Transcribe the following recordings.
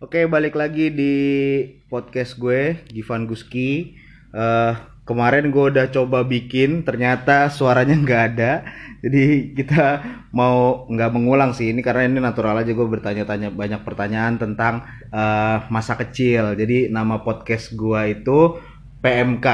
Oke, balik lagi di podcast gue, Givan Guski. Eh, kemarin gue udah coba bikin, ternyata suaranya nggak ada. Jadi kita mau nggak mengulang sih ini karena ini natural aja gue bertanya-tanya banyak pertanyaan tentang eh, masa kecil. Jadi nama podcast gue itu PMK,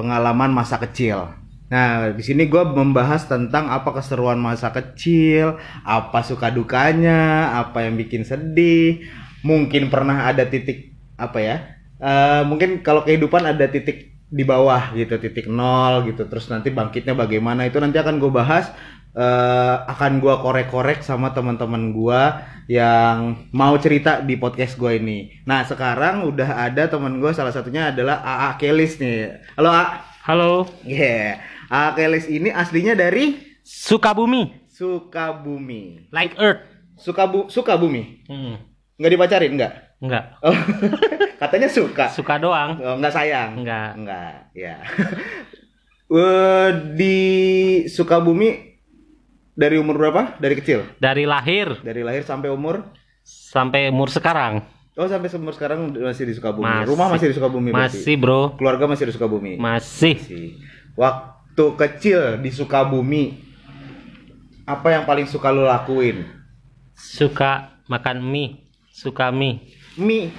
pengalaman masa kecil. Nah, di sini gue membahas tentang apa keseruan masa kecil, apa suka dukanya, apa yang bikin sedih, mungkin pernah ada titik apa ya? eh, mungkin kalau kehidupan ada titik di bawah gitu, titik nol gitu. Terus nanti bangkitnya bagaimana itu nanti akan gue bahas. eh, akan gue korek-korek sama teman-teman gue yang mau cerita di podcast gue ini. Nah sekarang udah ada teman gue salah satunya adalah AA Kelis nih. Halo A. Halo, Yeah. AA Kelis ini aslinya dari Sukabumi, Sukabumi. like Earth. Sukabu Sukabumi. Hmm, Nggak dipacarin nggak? enggak, Oh, katanya suka. suka doang. Oh, nggak sayang. Enggak. Enggak, ya. Eh, di Sukabumi dari umur berapa? Dari kecil? Dari lahir Dari lahir sampai umur? sampai umur sekarang Oh, sampai umur sekarang masih di Sukabumi. Masih. Rumah masih di Sukabumi berarti? masih bro, Keluarga masih di Sukabumi? masih. Masih. Waktu kecil di Sukabumi, apa yang paling suka lo lakuin? Suka makan mie, suka mie. Mie.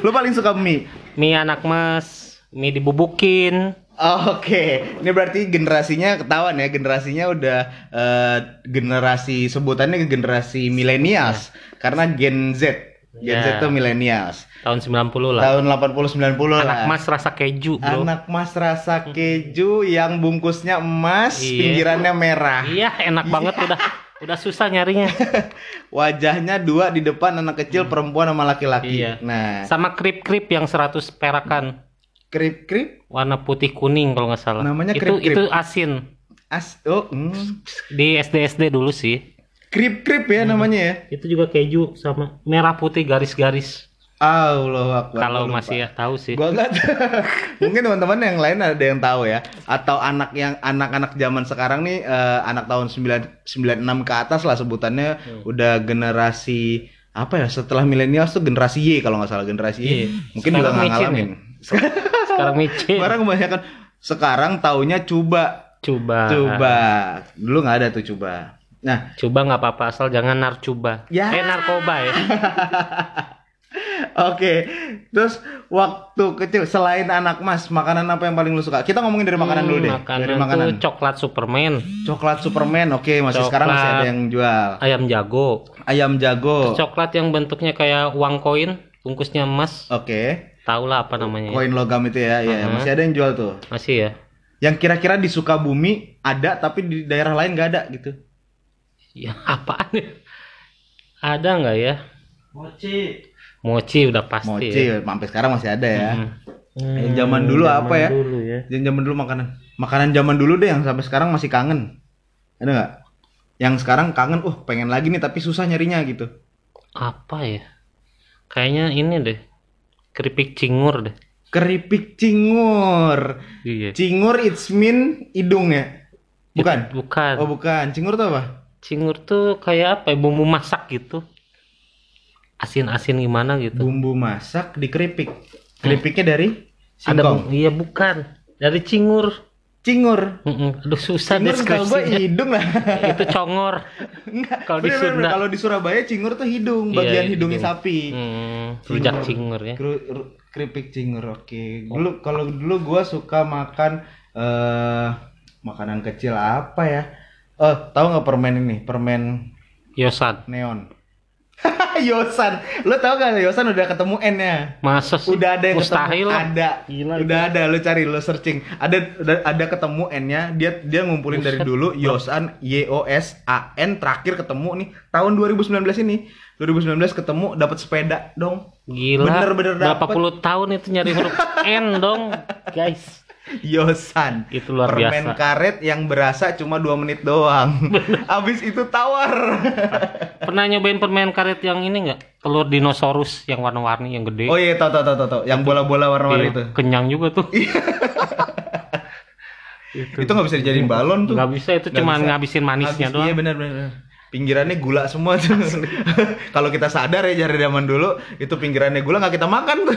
lo paling suka mie? Mie anak mas, mie dibubukin. Oke, ini berarti generasinya ketahuan ya, generasinya udah eh, generasi sebutannya generasi milenials karena Gen Z. Gen Z Ya. itu milenials. Tahun 90 lah. Tahun 80 90 lah. Anak mas rasa keju bro. Anak mas rasa keju yang bungkusnya emas, Iya. pinggirannya merah. Iya enak banget udah. Udah susah nyarinya. Wajahnya dua di depan anak kecil perempuan sama laki-laki. Iya. Nah, Sama krip-krip yang 100 perakan. krip-krip Warna putih kuning kalau nggak salah. Namanya itu krip-krip. itu asin. as oh, hmm. Di SD SD dulu sih. krip-krip ya namanya ya. Itu juga keju sama merah putih garis-garis. Allah Akbar. Kalau masih ya tahu sih. Gua nggak tahu. Mungkin teman-teman yang lain ada yang tahu ya. Atau anak yang anak-anak zaman sekarang nih eh, anak tahun 9 96 ke atas lah sebutannya Hmm. udah generasi apa ya setelah milenial tuh generasi Y kalau nggak salah generasi Y. Iya. Mungkin Sekarang juga nggak micin ngalamin. Sekarang micin. Sekarang kebanyakan sekarang taunya coba Coba. coba. Dulu nggak ada tuh coba. Nah, Coba nggak apa-apa asal jangan narcoba. Ya. Eh narkoba ya. Oke, terus waktu kecil selain anak mas, makanan apa yang paling lu suka? Kita ngomongin dari makanan dulu deh. Hmm, Makanan, dari makanan. tuh coklat Superman, Coklat Superman, oke masih sekarang masih Coklat. ada yang jual. ayam jago. Ayam jago, oke. Coklat yang bentuknya kayak uang koin, bungkusnya emas. Tahu lah apa namanya. ya. Koin logam itu ya, ya Uh-huh. masih ada yang jual tuh. Masih ya. Yang kira-kira di Sukabumi ada tapi di daerah lain nggak ada gitu. Ya apaan ya? Ada nggak ya? Mochi. Mochi udah pasti. Mochi, ya. sampai sekarang masih ada ya. Hmm. Yang zaman dulu apa ya? Dulu ya. Yang zaman dulu makanan. Makanan zaman dulu deh yang sampai sekarang masih kangen. Ada nggak? Yang sekarang kangen, uh pengen lagi nih tapi susah nyarinya gitu. Apa ya? Kayaknya ini deh. Keripik cingur deh. Keripik cingur. Iya. Cingur it's mean hidung ya? Bukan? Bukan. Oh bukan. Cingur tuh apa? Cingur tuh kayak apa ya? Bumbu masak gitu. Asin-asin gimana gitu. Bumbu masak di keripik. Keripiknya dari Ada singkong. bu- iya bukan. Dari cingur. Cingur. Mm-mm. Aduh susah Cingur deskripsinya. hidung lah. Itu congor. Enggak. Kalau di Sunda. Kalau di Surabaya cingur tuh hidung, Iya, bagian iya, hidungnya hidung. sapi. Hmm, rujak cingur ya. Keripik cingur oke dulu kalau dulu gua suka makan eh makanan kecil apa ya eh tahu nggak permen ini permen Yosan. neon Yosan lu tahu gak Yosan udah ketemu N nya Masa sih? udah ada yang Mustahil. ketemu ada Gila, udah ada lu cari lu searching ada udah ada ketemu N nya dia dia ngumpulin dari Buset. dulu Yosan Y O S A N terakhir ketemu nih tahun 2019 ini 2019 ketemu dapat sepeda dong Gila. Bener-bener Berapa dapet. puluh tahun itu nyari huruf N dong, guys. Yosan. Itu luar Permen biasa. karet yang berasa cuma dua menit doang. Abis itu tawar. Pernah nyobain permen karet yang ini nggak? Telur dinosaurus yang warna-warni yang gede. oh iya, tau tau tau tau. Yang bola-bola warna-warni Iya, itu. Kenyang juga tuh. Itu nggak bisa dijadiin balon tuh. Nggak bisa itu cuma bisa. ngabisin manisnya Habis- doang. Iya benar benar. Pinggirannya gula semua tuh. Kalau kita sadar ya dari zaman dulu itu pinggirannya gula nggak kita makan tuh.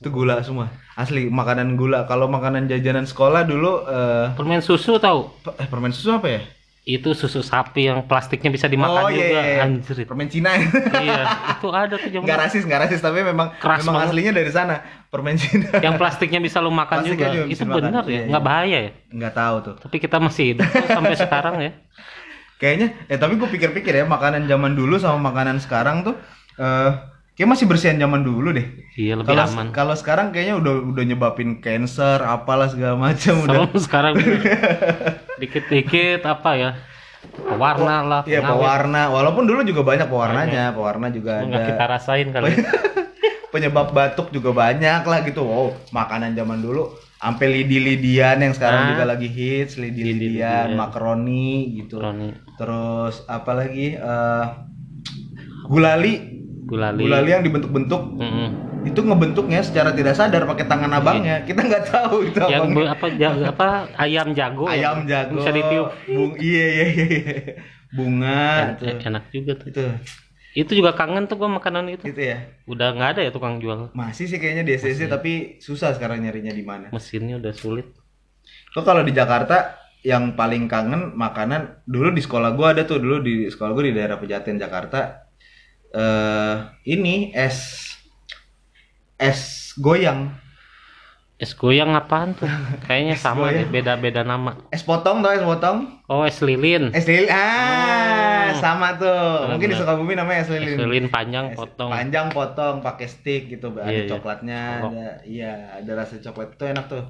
itu gula semua. Asli makanan gula. Kalau makanan jajanan sekolah dulu eh, Permen susu tahu? eh, permen susu apa ya? Itu susu sapi yang plastiknya bisa dimakan oh juga. iya, iya. Anjir. Permen Cina. iya, itu ada tuh zaman. Nggak rasis, nggak rasis tapi memang Keras memang banget. aslinya dari sana. Permen Cina. Yang plastiknya bisa lu makan Plastiknya juga. juga Itu benar Iya, ya, iya. nggak bahaya ya. Nggak tahu tuh. Tapi kita masih hidup sampai sekarang ya. Kayaknya, eh tapi gue pikir-pikir ya makanan zaman dulu sama makanan sekarang tuh, eh kayak masih bersihan zaman dulu deh. Iya lebih Kalau aman. kalau sekarang kayaknya udah udah nyebabin cancer, apalah segala macam udah. Sekarang dikit-dikit apa ya? Pewarna lah, Iya pewarna, walaupun dulu juga banyak pewarnanya, pewarna juga Nggak ada. kita rasain kali. Penyebab batuk juga banyak lah gitu. Wow, makanan zaman dulu sampai lidi-lidian yang sekarang Ah. juga lagi hits, lidi-lidian, makaroni gitu. Roni, Terus apa lagi? eh gulali. gulali. Gulali yang dibentuk-bentuk Mm-mm. itu ngebentuknya secara tidak sadar pakai tangan abangnya. Kita nggak tahu itu Yang abangnya. apa ja- apa ayam jago. Ayam jago. Bisa ditiup. Bung, iya iya iya. Bunga En- tuh. enak juga tuh. Itu Itu juga kangen tuh gua makanan itu. gitu ya. Udah nggak ada ya tukang jual. Masih sih kayaknya di SCC tapi susah sekarang nyarinya di mana. Mesinnya udah sulit. Kok kalau di Jakarta yang paling kangen makanan dulu di sekolah gua ada tuh dulu di sekolah gua di daerah Pejaten Jakarta eh ini es es goyang Es goyang apaan tuh? Kayaknya sama deh, goyang. beda-beda nama. es potong tau es potong Oh, es lilin. es lilin ah Oh. sama tuh mungkin di Benar. Sukabumi namanya es Es lilin lilin panjang Es- potong. panjang potong pakai stick gitu ada Iya, iya. coklatnya Oh. ada iya ada rasa coklat itu enak tuh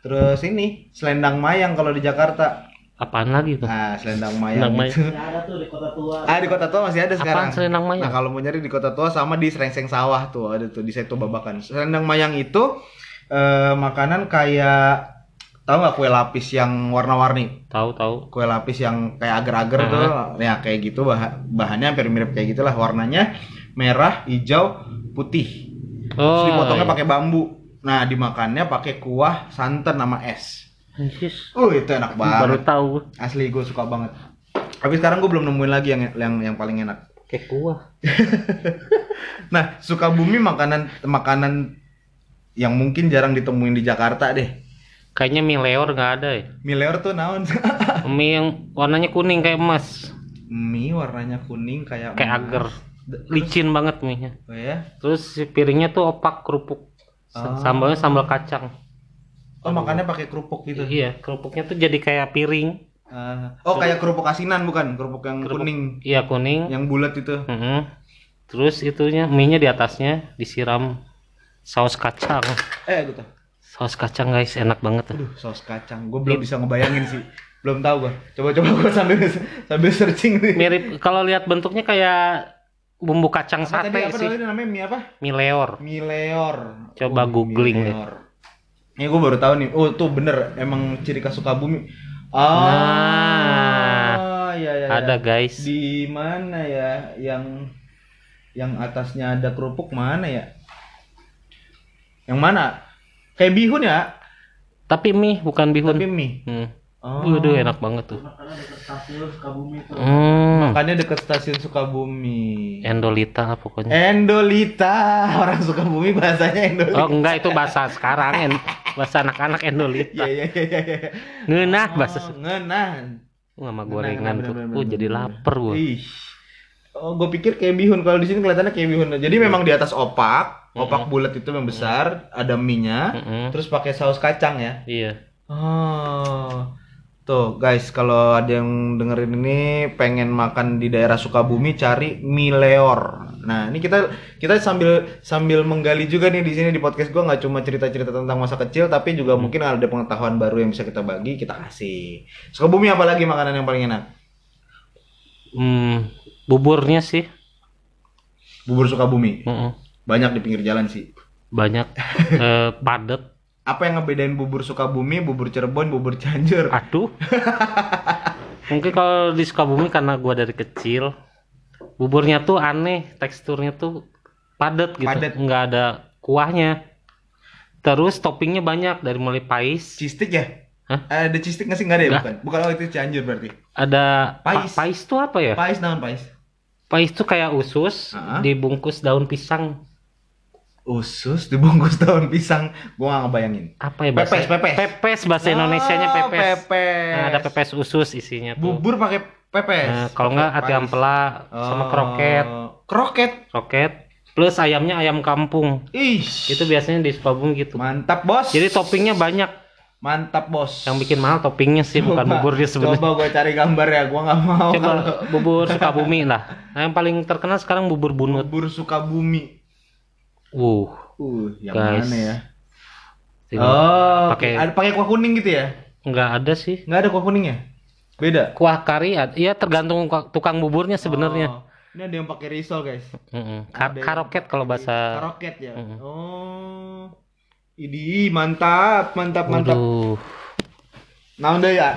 terus ini selendang mayang kalau di Jakarta Apaan lagi tuh? nah selendang mayang Selendang itu ada tuh di kota tua ah di kota tua masih ada sekarang Apaan selendang mayang? nah kalau mau nyari di kota tua sama di serengseng sawah tuh ada tuh di Setu Babakan selendang mayang itu eh, makanan kayak tahu nggak kue lapis yang warna-warni Tahu tahu. kue lapis yang kayak agar-agar tuh ya kayak gitu bah- bahannya hampir mirip kayak gitulah warnanya merah hijau putih terus Oh. dipotongnya iya. pakai bambu nah dimakannya pakai kuah santan sama es Anjis, uh itu enak Baru banget tahu asli gue suka banget tapi sekarang gue belum nemuin lagi yang yang yang paling enak kayak kuah. nah Sukabumi makanan makanan yang mungkin jarang ditemuin di Jakarta deh Kayaknya mie leor nggak ada ya. Mileor tuh naon Mie yang warnanya kuning kayak emas, mie warnanya kuning kayak kayak emas. agar. Licin banget mie-nya. oh ya Terus si piringnya tuh opak kerupuk. Ah. Sambalnya sambal kacang. oh makannya pakai kerupuk gitu Iya, kerupuknya tuh jadi kayak piring. Ah. oh kayak kerupuk asinan bukan kerupuk yang Kerupuk- kuning Iya kuning. yang bulat itu Mm-mm. Terus itunya mie-nya di atasnya disiram saus kacang. eh gitu Saus kacang guys, enak banget tuh. aduh saus kacang gue belum bisa ngebayangin sih belum tahu gue coba coba gue sambil sambil searching nih Mirip kalau lihat bentuknya kayak bumbu kacang apa sate tadi apa sih. namanya namanya mie apa Mie leor. mie leor Coba Oh, googling deh. ini gue baru tahu nih oh tuh bener emang ciri khas Sukabumi ah Nah, iya, iya. Ada guys. di mana ya yang yang atasnya ada kerupuk mana ya yang mana kayak bihun ya Tapi mie bukan bihun. tapi mie Hmm. Oh. Waduh enak banget tuh. makanya dekat stasiun Sukabumi tuh Hmm. makanya deket stasiun Sukabumi Endolita lah pokoknya. Endolita orang Sukabumi bahasanya Endolita Oh enggak itu bahasa sekarang en bahasa anak-anak Endolita. iya iya iya iya Ngeunah bahasa oh, ngenah sama Ngenah, gorengan ngenah, tuh. bener, Oh bener, jadi lapar gua. Ih. Oh, gue pikir kayak bihun. Kalau di sini kelihatannya kayak bihun. Jadi memang di atas opak, opak bulat itu yang besar, ada minyak, Mm-mm. terus pakai saus kacang ya. Iya. Oh. Tuh, guys, kalau ada yang dengerin ini pengen makan di daerah Sukabumi cari mie leor. Nah, ini kita kita sambil sambil menggali juga nih di sini di podcast gua nggak cuma cerita-cerita tentang masa kecil tapi juga mungkin ada pengetahuan baru yang bisa kita bagi, kita kasih. Sukabumi apa lagi makanan yang paling enak? Hmm, buburnya sih. Bubur Sukabumi. Mm-mm. Banyak di pinggir jalan sih. Banyak eh, padet. Apa yang ngebedain bubur Sukabumi, bubur Cirebon, bubur Cianjur? Aduh. Mungkin kalau di Sukabumi karena gua dari kecil buburnya tuh aneh, teksturnya tuh padat gitu. Padat. nggak ada kuahnya. Terus toppingnya banyak dari mulai pais. Cheese stick ya? Hah? Ada cistik nggak sih? Nggak ada ya? Nggak. Bukan. Bukan oh itu Cianjur berarti. Ada Pais. pa- pais tuh apa ya? Pais naon pais? Pais tuh kayak usus Ah. dibungkus daun pisang. Usus dibungkus daun pisang. Gua nggak ngebayangin. Apa ya bahasa? Pepes, pepes. Pepes bahasa Indonesianya Oh, pepes. pepes. Nah, ada pepes usus isinya tuh. Bubur pakai pepes. Nah, kalau nggak hati Pais. ampela sama Oh, kroket. Kroket. Kroket plus ayamnya ayam kampung. Ih. Itu biasanya di Sukabumi gitu. Mantap, Bos. Jadi toppingnya banyak. Mantap, Bos. Yang bikin mahal toppingnya sih bukan Coba- buburnya sebenarnya. Coba gue cari gambar ya, gua nggak mau. Coba kalau bubur Sukabumi lah. Nah, yang paling terkenal sekarang bubur bunut. bubur Sukabumi. Uh, Uh, yang Guys. mana ya? tidak- Oh, pakai- ada pakai kuah kuning gitu ya? nggak ada sih. Nggak ada kuah kuningnya? Beda. Kuah kari, iya tergantung ka- tukang buburnya sebenarnya. Oh, ini ada yang pakai risol, guys. Mm-mm. Ka- Ada yang karoket kalau bahasa. Karoket ya. Mm. Oh. Idi, mantap, mantap, mantap. Waduh. Nah, udah ya.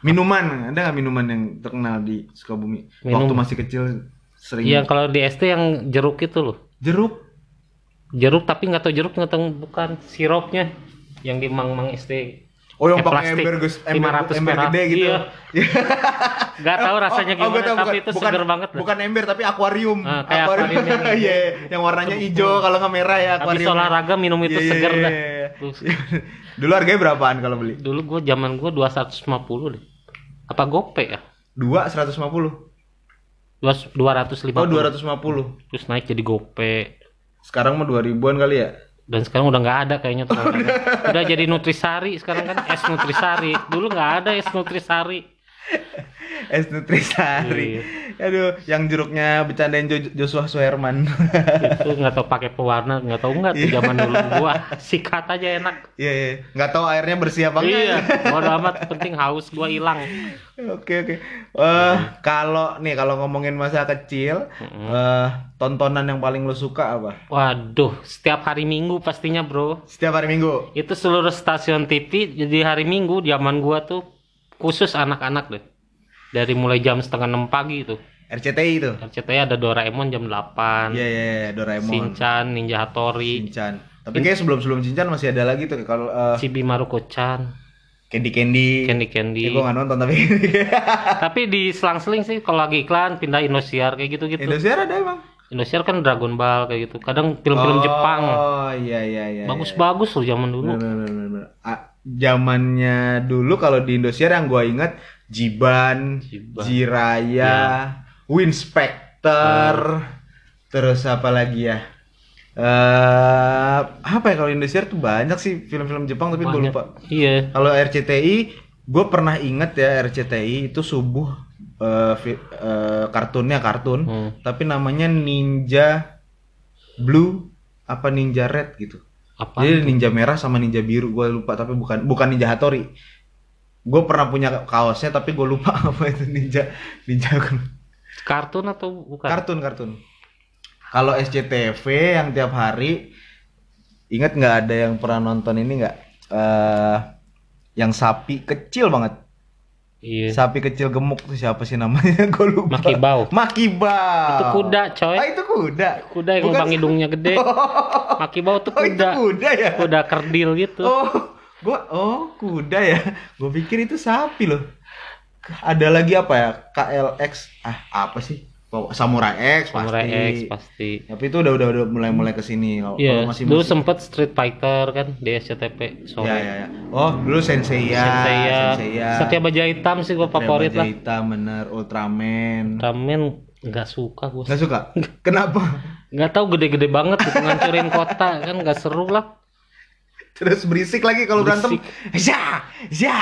Minuman, ada nggak minuman yang terkenal di Sukabumi? Minum. Waktu masih kecil sering Iya kalau di SD yang jeruk itu loh. Jeruk. Jeruk tapi nggak tahu jeruk nggak tahu bukan sirupnya yang di Mang Mang SD. Oh, yang Kayak pakai ember gus, ember, 500 ember perak. gede gitu. Iya. Nggak tahu rasanya Oh, oh, gimana tahu, tapi bukan- itu bukan, seger banget. dah. Bukan ember tapi akuarium. Ah, kayak akuarium yang- Iya, yang warnanya hijau kalau nggak merah ya akuarium. olahraga minum itu Iya, iya, seger iya, dah. iya. Dulu harganya berapaan kalau beli? dulu gua zaman gua 250 deh. Apa gope ya? Dua 150. Dua 250. Oh, 250. Terus naik jadi gope. Sekarang mah 2000-an kali ya. Dan sekarang udah nggak ada kayaknya tuh. udah jadi nutrisari sekarang kan es nutrisari. Dulu nggak ada es nutrisari. Es Nutrisari. Iya. Aduh, yang jeruknya bercandain Jo- Joshua Suherman. itu nggak tahu pakai pewarna nggak tahu nggak tuh zaman dulu gua sikat aja enak Iya, iya. Nggak tahu airnya bersih apa enggak. iya bodo amat penting haus gua hilang Oke oke. Eh kalau nih kalau ngomongin masa kecil, eh tontonan yang paling lo suka apa? waduh setiap hari minggu pastinya bro Setiap hari Minggu. itu seluruh stasiun TV jadi hari minggu zaman gua tuh khusus anak-anak deh dari mulai jam setengah enam pagi tuh RCTI itu. RCTI ada Doraemon jam 8 Iya iya iya, Doraemon. Shinchan Ninja Hattori Shinchan. Tapi kayak sebelum-sebelum Shinchan masih ada lagi tuh kalau eh, Chibi Maruko-chan Candy Candy. Candy Candy Eh, gua nggak nonton tapi tapi di selang-seling sih kalau lagi iklan pindah Indosiar kayak gitu-gitu Indosiar ada emang. Indosiar kan Dragon Ball kayak gitu. Kadang film-film Jepang. Oh iya iya iya. Bagus-bagus loh zaman dulu. Bener, bener, bener, bener. Zamannya dulu kalau di Indosiar yang gua inget Jiban, Jiban. Jiraya, Winspector, terus apa lagi ya? eh apa ya kalau Indosiar tuh banyak sih film-film Jepang tapi gue lupa. Iya. Kalau RCTI, gue pernah inget ya RCTI itu subuh eh, fi- eh, kartunnya kartun, Hmm. tapi namanya Ninja Blue apa Ninja Red gitu. Apa? Jadi ninja merah sama ninja biru gue lupa tapi bukan bukan ninja Hattori. Gue pernah punya kaosnya tapi gue lupa apa itu ninja ninja Kartun atau bukan? kartun kartun. Kalau SCTV yang tiap hari ingat nggak ada yang pernah nonton ini nggak? eh yang sapi kecil banget. Iya. Sapi kecil gemuk tuh siapa sih namanya? gue lupa. Makibau. Makibau. Itu kuda, coy. Ah itu kuda. Kuda yang lubang hidungnya gede. Makibau tuh Oh itu kuda. kuda ya? Kuda kerdil gitu. Oh, gua oh kuda ya. Gue pikir itu sapi loh. Ada lagi apa ya? KLX ah apa sih? Samurai X Samurai pasti. X pasti. Tapi itu udah udah udah mulai mulai ke sini. Kalau Iya, kalau masih dulu sempet Street Fighter kan di SCTV sore. Ya, ya, ya. Oh, dulu Senseiya. Senseiya. Senseiya. Satya Baja Hitam sih gua favorit Baja lah. Hitam bener Ultraman. Ramen nggak suka gua. Nggak suka? Kenapa? Nggak tahu gede-gede banget gitu ngancurin kota kan nggak seru lah. Terus berisik lagi kalau berantem. Ya, ya.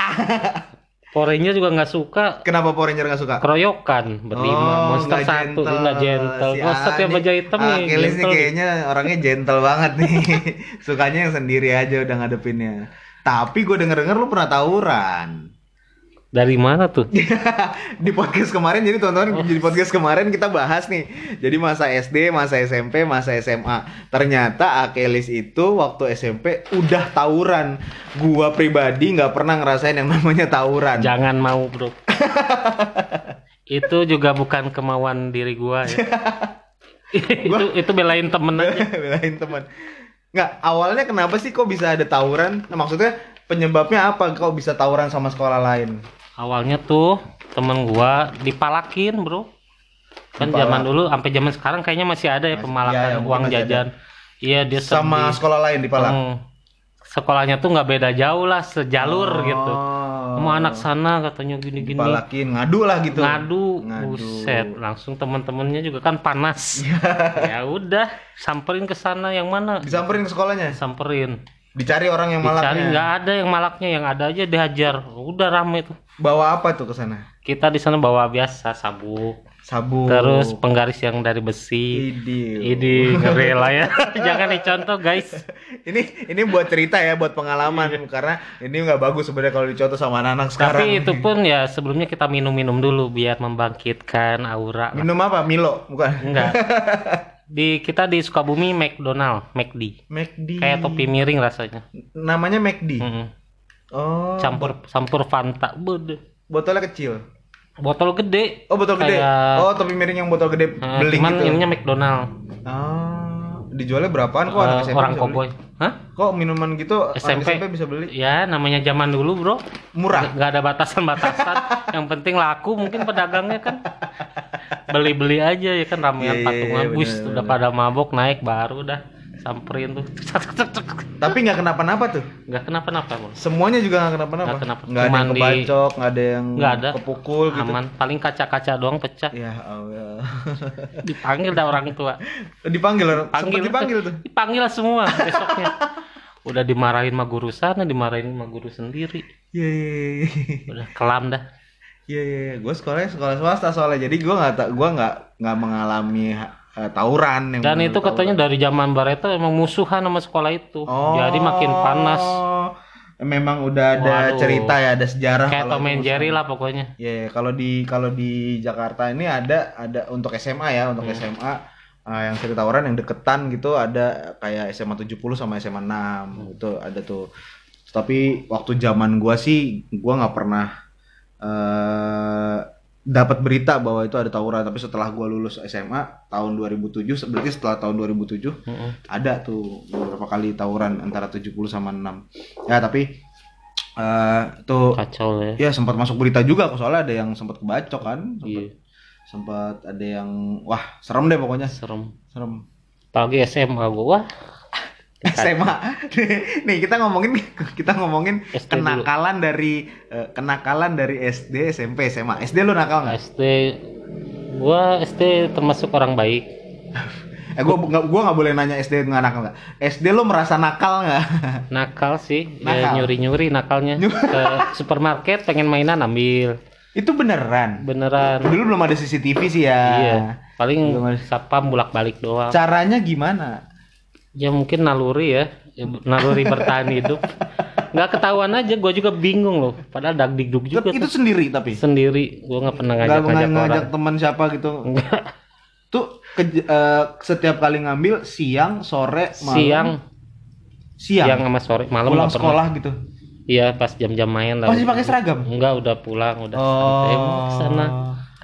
Power Ranger juga nggak suka. Kenapa Power Ranger nggak suka? Keroyokan berlima, Monster Oh, nggak satu, nggak gentle. Si A- Baja nih, Hitam nih, Achilles nih gentle nih. kayaknya orangnya gentle banget nih. Sukanya yang sendiri aja udah ngadepinnya. Tapi gue denger-denger lu pernah tawuran. Dari mana tuh? di podcast kemarin jadi teman-teman Oh. di podcast kemarin kita bahas nih. Jadi masa SD, masa SMP, masa SMA. Ternyata Achilles itu waktu SMP udah tawuran. Gua pribadi nggak pernah ngerasain yang namanya tawuran. Jangan mau, Bro. itu juga bukan kemauan diri gua ya. itu itu belain temen aja. belain teman nggak awalnya kenapa sih kok bisa ada tawuran nah, maksudnya penyebabnya apa kau bisa tawuran sama sekolah lain? Awalnya tuh temen gua dipalakin, Bro. Kan Dipalak. zaman dulu sampai zaman sekarang kayaknya masih ada ya pemalakan mungkin uang jajan. Iya, dia Sama sedih. sekolah lain di Palak. Hmm. Sekolahnya tuh nggak beda jauh lah, sejalur gitu. Oh. Sama anak sana katanya gini-gini. Dipalakin, ngadu lah gitu. Ngadu, Ngadu. buset, langsung teman-temannya juga kan panas. ya udah, samperin ke sana yang mana? Disamperin ke sekolahnya. Samperin. Dicari orang yang Dicari malaknya. nggak ada yang malaknya, yang ada aja dihajar. Udah rame tuh. Bawa apa tuh ke sana? Kita di sana bawa biasa sabuk, Sabun. terus penggaris yang dari besi. Idil. Ini ngeri lah ya. Jangan dicontoh guys. ini ini buat cerita ya, buat pengalaman karena ini nggak bagus sebenarnya kalau dicontoh sama anak-anak sekarang. Tapi itu pun ya sebelumnya kita minum-minum dulu biar membangkitkan aura. minum apa? Milo, bukan? Enggak. Di kita di Sukabumi McDonald, McD. McD. Kayak topi miring rasanya. Namanya McD. Mm-mm. Oh. Campur campur Fanta. Bede. Botolnya kecil. Botol gede. Oh, botol gede. Kayak- Oh, topi miring yang botol gede Eh, beling cuman gitu. ininya McDonald. Ah, dijualnya berapaan kok anak Eh, SMP orang koboi. beli? Hah? Kok minuman gitu anak SMP. SMP bisa beli? Ya, namanya zaman dulu, Bro. Murah. Nggak ada batasan-batasan. Yang penting laku mungkin pedagangnya kan. Beli-beli aja ya kan ramean Iya, iya, patungan. iya, Bus bener, udah pada mabok naik baru dah samperin tuh. Tapi nggak kenapa-napa tuh. Nggak kenapa-napa, Bro. Semuanya juga nggak kenapa-napa. Nggak kenapa. Nggak ada yang kebacok, nggak ada yang Nggak ada. kepukul gitu. Aman. Paling kaca-kaca doang pecah. Ya Allah. Dipanggil dah orang tua. dipanggil orang. Panggil dipanggil tuh. Dipanggil semua besoknya. Udah dimarahin sama guru sana, dimarahin sama guru sendiri. Iya iya. Udah kelam dah. Iya iya. iya. Gue sekolahnya sekolah swasta soalnya. Jadi gue nggak gua nggak nggak mengalami eh, tawuran yang Dan itu tawuran. katanya dari zaman Bareta emang musuhan sama sekolah itu. Oh. Jadi makin panas. Memang udah ada Waduh. cerita ya, ada sejarah. Kayak Tom and Jerry lah pokoknya. Ya, ya, kalau di kalau di Jakarta ini ada ada untuk SMA ya, Hmm. untuk SMA uh, yang seri tawuran yang deketan gitu ada kayak SMA 70 sama SMA 6 Hmm. itu ada tuh. Tapi waktu zaman gua sih gua nggak pernah eh dapat berita bahwa itu ada tawuran, tapi setelah gua lulus SMA tahun 2007 berarti setelah tahun 2007 Mm-mm. ada tuh beberapa kali tawuran antara 70 sama 6. Ya, tapi eh tuh Kacau lah ya. Ya sempat masuk berita juga kok soalnya ada yang sempat kebacok kan. Sempat, Iya, sempat ada yang wah serem deh pokoknya serem. serem. Apalagi SMA gua. Wah, SMA. Nih kita ngomongin kita ngomongin SD kenakalan dari eh, kenakalan dari SD, SMP, SMA. SD lu nakal nggak? SD gua SD termasuk orang baik. Eh gua nggak gua nggak boleh nanya SD nggak nakal nggak. SD lu merasa nakal nggak? Nakal sih, Nakal. ya nyuri-nyuri nakalnya. Ke supermarket pengen mainan ambil. Itu beneran. Beneran. Dulu belum ada CCTV sih ya. Iya. Paling satpam bolak-balik doang. Caranya gimana? Ya mungkin naluri ya, Ya, naluri bertahan hidup. Nggak ketahuan aja, gue juga bingung loh. Padahal dagdikduk juga itu tuh. sendiri tapi. sendiri. Gue nggak pernah Nggak ngajak-ngajak ngajak orang. teman siapa gitu. Enggak. Tuh ke- eh, setiap kali ngambil siang, sore, malam. Siang, siang, siang sama sore, malam pulang sekolah gitu. Iya, pas jam-jam main lah. Masih pakai seragam? Enggak, udah pulang, udah santai ke sana.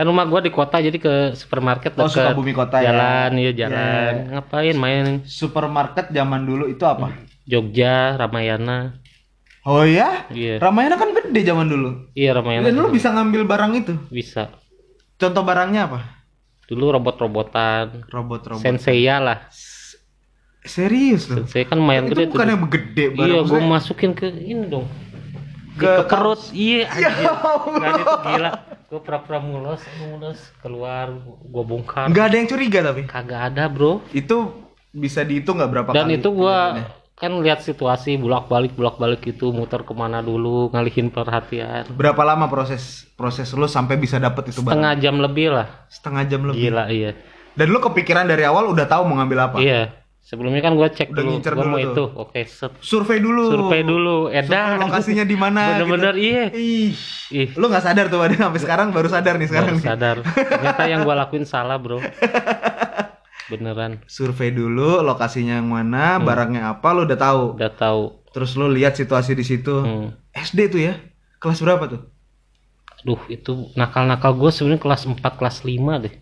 Kan rumah gua di kota jadi ke supermarket Oh, deket. Sukabumi kota ya. jalan, iya jalan. Iya. Ngapain main Supermarket zaman dulu itu apa? Jogja, Ramayana. Oh ya? Iya. Ramayana kan gede zaman dulu. Iya, Ramayana. Dan lu bisa ngambil barang itu. Bisa. Contoh barangnya apa? Dulu robot-robotan. Robot-robot. Senseiya lah. Serius loh. Sensei kan itu gede tuh. bukannya gede barang Iya, gue masukin ke ini dong. Ke ke perut. Iya, Ya anjir. Itu gila. Gue pura-pura mules, mules keluar, gue bongkar. Nggak ada yang curiga tapi. Kagak ada, Bro. Itu bisa dihitung nggak berapa Dan kali? itu kejadiannya? kan lihat situasi bolak-balik bolak-balik itu muter ke mana dulu, ngalihin perhatian. Berapa lama proses proses lu sampai bisa dapet itu barang? Setengah jam lebih lah. Setengah jam lebih. Gila, iya. Dan lu kepikiran dari awal udah tahu mau ngambil apa? Iya. Sebelumnya kan gua cek Udah dulu, dulu mau tuh. itu. Oke, set. Survei dulu. Survei dulu, Survei edan. lokasinya di mana? Bener-bener gitu. iya. Ih. Ih, Lu nggak sadar tuh ada sampai sekarang baru sadar nih sekarang. baru nih. sadar. Ternyata yang gua lakuin salah, Bro. Beneran. Survei dulu lokasinya yang mana, Hmm. barangnya apa lu udah tahu. Udah tahu. Terus lu lihat situasi di situ. Hmm. SD tuh ya. Kelas berapa tuh? Aduh, itu nakal-nakal gue sebenarnya kelas 4, kelas 5 deh.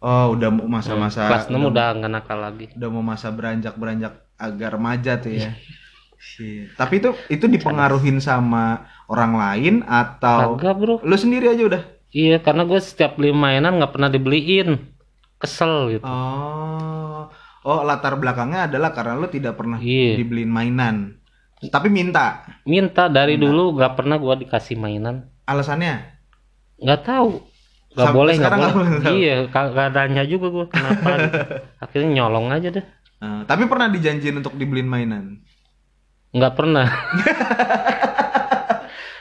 Oh, udah mau masa-masa kelas 6 udah nggak nakal lagi. udah mau masa beranjak-beranjak agak remaja tuh ya. Shit. Tapi itu itu dipengaruhin sama orang lain atau Kagak bro. lu sendiri aja udah? Iya karena gue setiap beli mainan nggak pernah dibeliin. Kesel gitu. Oh. Oh, latar belakangnya adalah karena lu tidak pernah Iya. dibeliin mainan. Tapi minta. Minta dari dulu nggak pernah gua dikasih mainan. Alasannya? nggak tahu Sampai boleh sekarang boleh boleh tahu. iya kagak nanya juga gue kenapa gitu. akhirnya nyolong aja deh Eh, tapi pernah dijanjiin untuk dibeliin mainan. nggak pernah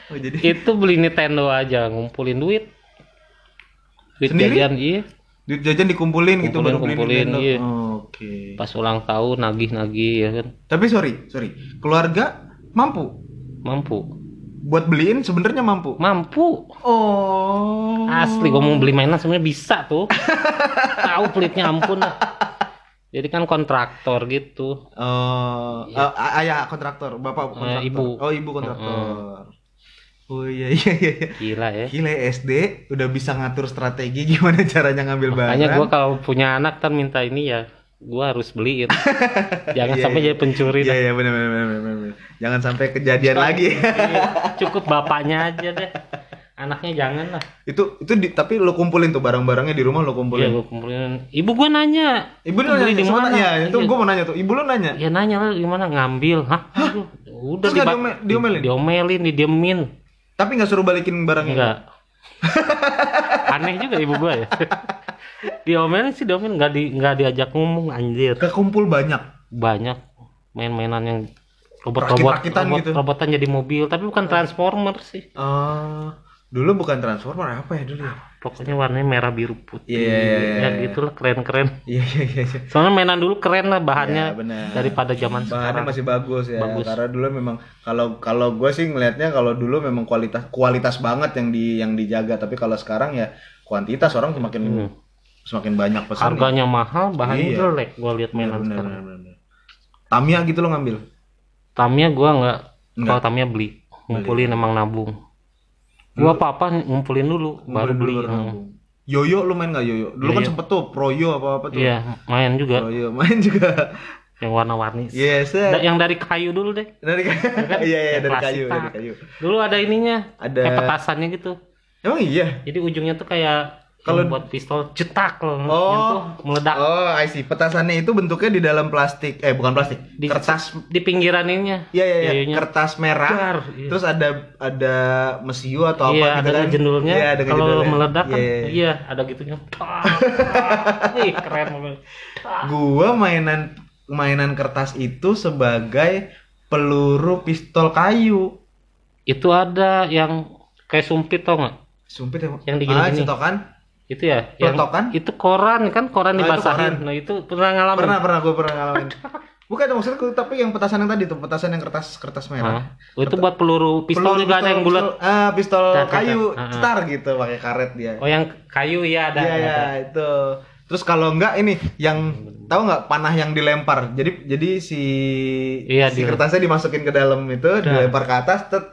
Oh, jadi itu beli Nintendo aja ngumpulin duit duit Sendiri? jajan iya duit jajan dikumpulin gitu Kumpulin, baru kumpulin, Nintendo. iya. Oke. pas ulang tahun nagih nagih ya kan Tapi sorry, sorry. Keluarga mampu mampu buat beliin sebenarnya mampu. mampu Oh. asli gue mau beli mainan sebenarnya bisa tuh tahu pelitnya ampun dah. jadi kan kontraktor gitu Oh, eh, ayah kontraktor, bapak kontraktor. ibu. Oh, ibu kontraktor. Oh iya iya iya. iya. gila ya Gila SD udah bisa ngatur strategi gimana caranya ngambil makanya barang. gue kalau punya anak kan minta ini ya gue harus beliin jangan Iya, sampai iya. jadi pencuri Iya iya benar benar benar. Jangan sampai kejadian lagi. Iya, cukup bapaknya aja deh anaknya jangan lah itu itu di, tapi lo kumpulin tuh barang-barangnya di rumah lo Iya kumpulin. gue kumpulin ibu gue nanya Ibu beli nanya di mana nanya, itu Iya. gua mau nanya tuh. Ibu lu nanya. ya nanya lah gimana ngambil hah Aduh, udah Terus nggak diba- diome- diomelin? diomelin didiemin Tapi nggak suruh balikin barangnya. enggak aneh juga ibu gue ya diomelin sih diomelin nggak di nggak diajak ngomong anjir Kekumpul banyak. banyak main-mainan yang robot-robot robot, gitu. robotan jadi mobil tapi bukan transformer sih Oh, dulu bukan transformer apa ya dulu ya? pokoknya warnanya merah biru putih Iya, iya, iya, ya iya. gitulah keren-keren Iya iya iya. iya. soalnya mainan dulu keren lah bahannya Iya, benar. daripada zaman Bahannya sekarang masih bagus ya. Bagus. Karena dulu memang kalau kalau gue sih ngelihatnya kalau dulu memang kualitas kualitas banget yang di yang dijaga. Tapi kalau sekarang ya kuantitas orang semakin Hmm. Semakin banyak pesan. harganya mahal bahannya Iya. jelek gua lihat mainan benar, sekarang benar, benar. Tamiya gitu lo ngambil. Tamiya gua nggak Nggak. kalau Tamiya beli ngumpulin emang nabung gua apa apa ngumpulin dulu baru Ngumpulin dulu beli baru Hmm. nabung. Yoyo lu main gak yoyo? Dulu kan Yoyo. sempet tuh proyo apa apa tuh. iya main juga Proyo main juga. yang warna-warni Yes. Da- yang dari kayu dulu deh Dari kayu. Iya iya Yang dari kayu, dari kayu. dulu ada ininya Ada kayak petasannya gitu Emang iya. jadi ujungnya tuh kayak Kalau- buat pistol cetak loh Oh. yang tuh meledak Oh, I see. Petasannya itu bentuknya di dalam plastik. Eh, bukan plastik. di kertas. di pinggiran ininya Iya, iya, iya. Yoyonya. Kertas merah. Iya. Terus ada ada mesiu atau iya, apa gitu ada kan. jendulnya. Iya, ada Kalau jendulnya. meledak kan, Iya, iya. iya, ada gitunya. Ih, keren banget. Gua mainan mainan kertas itu sebagai peluru pistol kayu. Itu ada yang kayak sumpit tau nggak? Sumpit ya, Yang Ah, digini-gini. cetokan. Itu ya, yang Peletokan? itu koran kan, koran itu dibasahin. koran. Nah, itu pernah ngalamin. Pernah, pernah gue pernah ngalamin. Bukan maksudku, tapi yang petasan yang tadi tuh, petasan yang kertas kertas merah. Oh, itu buat peluru pistol Peluru juga ada yang bulat. pistol- ah, pistol cetar. kayu, Ah, ah. cetar gitu, pakai karet dia. Oh, yang kayu ya ada. Iya ya itu. Terus kalau enggak ini yang tahu nggak panah yang dilempar. Jadi jadi si Iya, si di- kertasnya dimasukin ke dalam itu, dilempar ke atas, tet,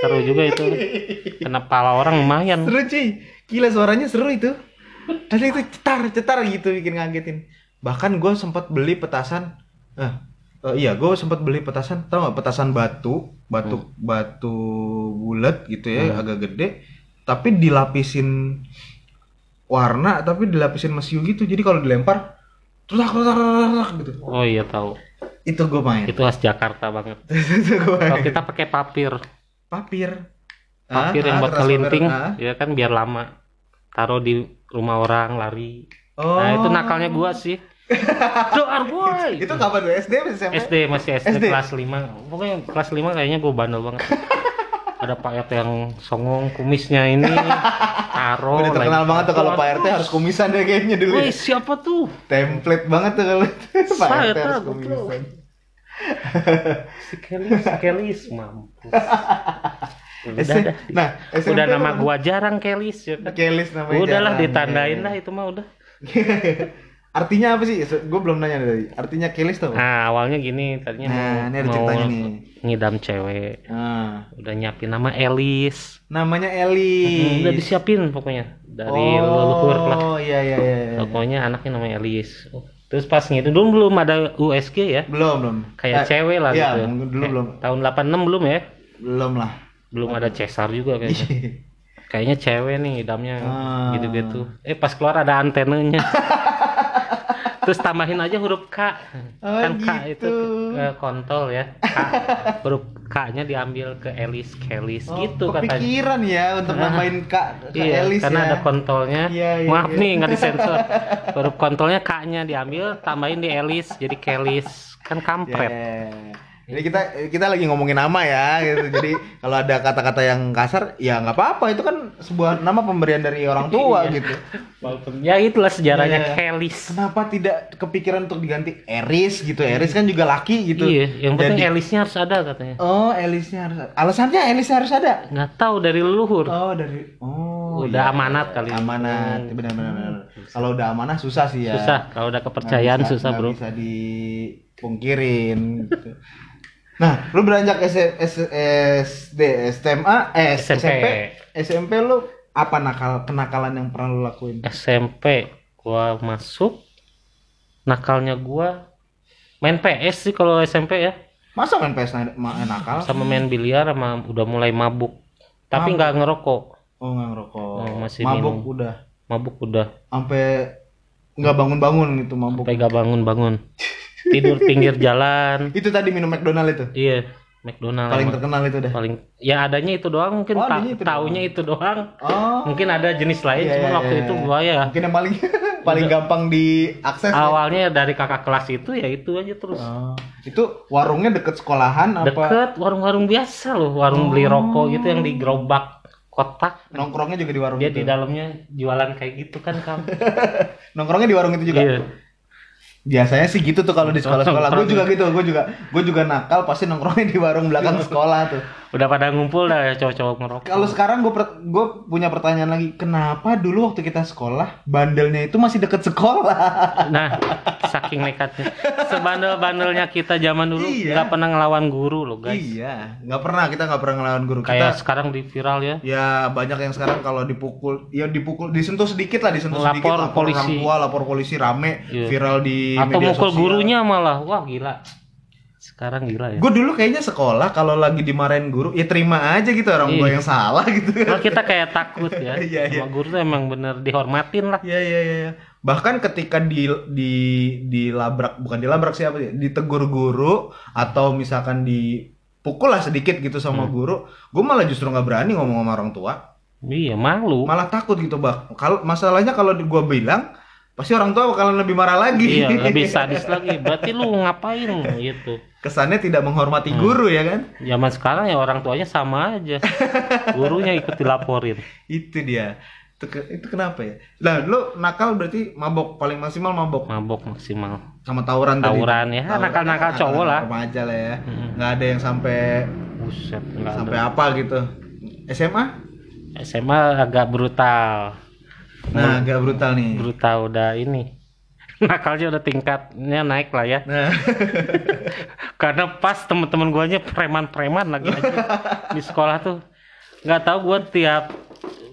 Seru juga itu. Kena pala orang lumayan. seru cuy. Gila suaranya seru itu. Tadi itu cetar cetar gitu bikin ngagetin. Bahkan gue sempat beli petasan. Eh, eh, iya gue sempat beli petasan. Tahu nggak petasan batu, batu batu bulat gitu ya, agak gede. Tapi dilapisin warna, tapi dilapisin mesiu gitu. Jadi kalau dilempar, terus gitu. Oh iya tahu. Itu gue main. Itu khas Jakarta banget. itu gue main. Kalau kita pakai papir. Papir. Papir Ah, yang ah, buat kelinting ah. ya kan biar lama taruh di rumah orang lari Oh. nah itu nakalnya gua sih doar boy Itu kapan tuh? SD SMP? SD masih SD, SD? kelas 5 pokoknya kelas 5 kayaknya gua bandel banget ada Pak RT yang songong kumisnya ini taruh Udah terkenal lagi. banget tuh kalau Pak RT harus kumisan deh kayaknya dulu. Woi ya. siapa tuh Template banget tuh kalau Pak RT harus kumisan. si Kelis si Kelis mampus udah S- dah Nah, SMP udah nama gua jarang Kelis ya kan Kelis namanya. udahlah jarang. ditandain lah itu mah udah Artinya apa sih? Gue belum nanya tadi. Artinya Kelis apa? Nah awalnya gini tadinya Nah, mau, ini ada mau nih. ngidam cewek Nah, udah nyiapin nama Elis namanya Eli. Hmm, udah disiapin pokoknya dari leluhur lah Oh, iya iya iya. iya. pokoknya anaknya namanya Elis oh, terus pas gitu dulu belum ada USG ya Belum, belum. kayak Eh, cewek lah iya, gitu mungkin dulu Kayak belum. tahun 86 belum ya Belum lah. Belum ada cesar juga kayaknya kayaknya cewek nih idamnya Ah. gitu-gitu eh pas keluar ada antenanya terus tambahin aja huruf K Oh, kan K itu gitu. eh, kontol ya K. huruf K-nya diambil ke Elis Kelis Oh, gitu katanya kepikiran ya untuk nambahin Kak ke Iya, Elis karena ya. ada kontolnya. Iya, iya, Maaf iya. nih nggak disensor. Huruf kontolnya K-nya diambil, tambahin di Elis jadi Kelis. Kan kampret. Yeah. Jadi kita kita lagi ngomongin nama ya gitu. Jadi kalau ada kata-kata yang kasar ya nggak apa-apa itu kan sebuah nama pemberian dari orang tua Iya. gitu. Walaupun ya itulah sejarahnya Iya. Kelis. Kenapa tidak kepikiran untuk diganti Eris gitu? Eris kan juga laki gitu. Iya, yang penting Jadi- Elisnya harus ada katanya. Oh, Elisnya harus ada. Alasannya Elisnya harus ada. Nggak tahu dari leluhur. Oh, dari Oh, Udah iya. amanat kali. Amanat, benar-benar. benar. Kalau udah amanah susah sih ya. Susah kalau udah kepercayaan bisa- susah, nggak Bro. bisa dipungkirin gitu. Nah, lu beranjak S S SD, SMA, eh SMP. SMP, SMP lu apa nakal kenakalan yang pernah lu lakuin? SMP gua masuk nakalnya gua main PS sih kalau SMP ya. Masa main PS nakal? Sama main biliar sama udah mulai mabuk. Tapi nggak ngerokok. Oh, nggak ngerokok. Oh, masih mabuk minum. udah. Mabuk udah Sampai nggak bangun-bangun gitu mabuk. sampai gak bangun-bangun. Tidur pinggir jalan. Itu tadi minum McDonald itu. Iya, McDonald. Paling emang. terkenal itu dah. paling ya adanya itu doang mungkin Oh, ta- itu taunya itu doang. Oh. Mungkin ada jenis lain Iya, cuma iya, waktu iya, itu iya. gua ya Mungkin yang paling paling gampang diakses. ya. awalnya dari kakak kelas itu ya itu aja terus. Oh. Itu warungnya deket sekolahan apa? Deket warung-warung biasa loh, warung beli rokok gitu yang di gerobak kotak. Nongkrongnya juga di warung Dia itu. di dalamnya jualan kayak gitu kan kamu. Nongkrongnya di warung itu juga. Iya. Biasanya sih gitu tuh kalau di sekolah-sekolah. Gue juga gitu, gue juga gue juga nakal pasti nongkrongnya di warung belakang sekolah tuh. Udah pada ngumpul dah ya cowok-cowok ngerokok. Kalau sekarang gue gue punya pertanyaan lagi, kenapa dulu waktu kita sekolah bandelnya itu masih deket sekolah? Nah, saking nekatnya. Sebandel-bandelnya kita zaman dulu Iya. nggak pernah ngelawan guru loh, guys. Iya, nggak pernah kita nggak pernah ngelawan guru Kayak kita. sekarang di viral ya. Ya banyak yang sekarang kalau dipukul, ya dipukul, disentuh sedikit lah, disentuh Lapor sedikit, lapor orang polisi. tua, lapor polisi rame, Iya. viral di Atau media mukul sosial. gurunya malah. Wah, gila. Sekarang gila ya. Gue dulu kayaknya sekolah kalau lagi dimarahin guru, ya terima aja gitu orang tua Iya. yang salah gitu. Kalau kita kayak takut ya. Iya, iya. Sama guru tuh emang bener dihormatin lah. Iya iya iya. Bahkan ketika di di dilabrak bukan dilabrak siapa sih? Ditegur guru atau misalkan dipukul lah sedikit gitu sama Hmm. guru, gue malah justru nggak berani ngomong sama orang tua. Iya, malu. Malah takut gitu bang. Kalau masalahnya kalau gue bilang pasti orang tua bakalan lebih marah lagi. Iya, lebih sadis lagi. Berarti lu ngapain gitu. Kesannya tidak menghormati Hmm. guru ya kan? Zaman sekarang ya orang tuanya sama aja. Gurunya ikut dilaporin. Itu dia. Itu, itu kenapa ya? Nah, lu nakal berarti mabok paling maksimal mabok Mabok maksimal. sama tawuran tadi. Tawuran ya, Tawuran. nakal-nakal cowok lah. Remaja lah ya. Mm. Nggak ada yang sampai Buset, sampai ada. apa gitu. SMA? SMA agak brutal. Nah, agak brutal nih. Brutal udah ini. Nakalnya udah tingkatnya naik lah ya. Nah, Karena pas temen-temen guanya preman-preman lagi aja di sekolah tuh. nggak tahu gua tiap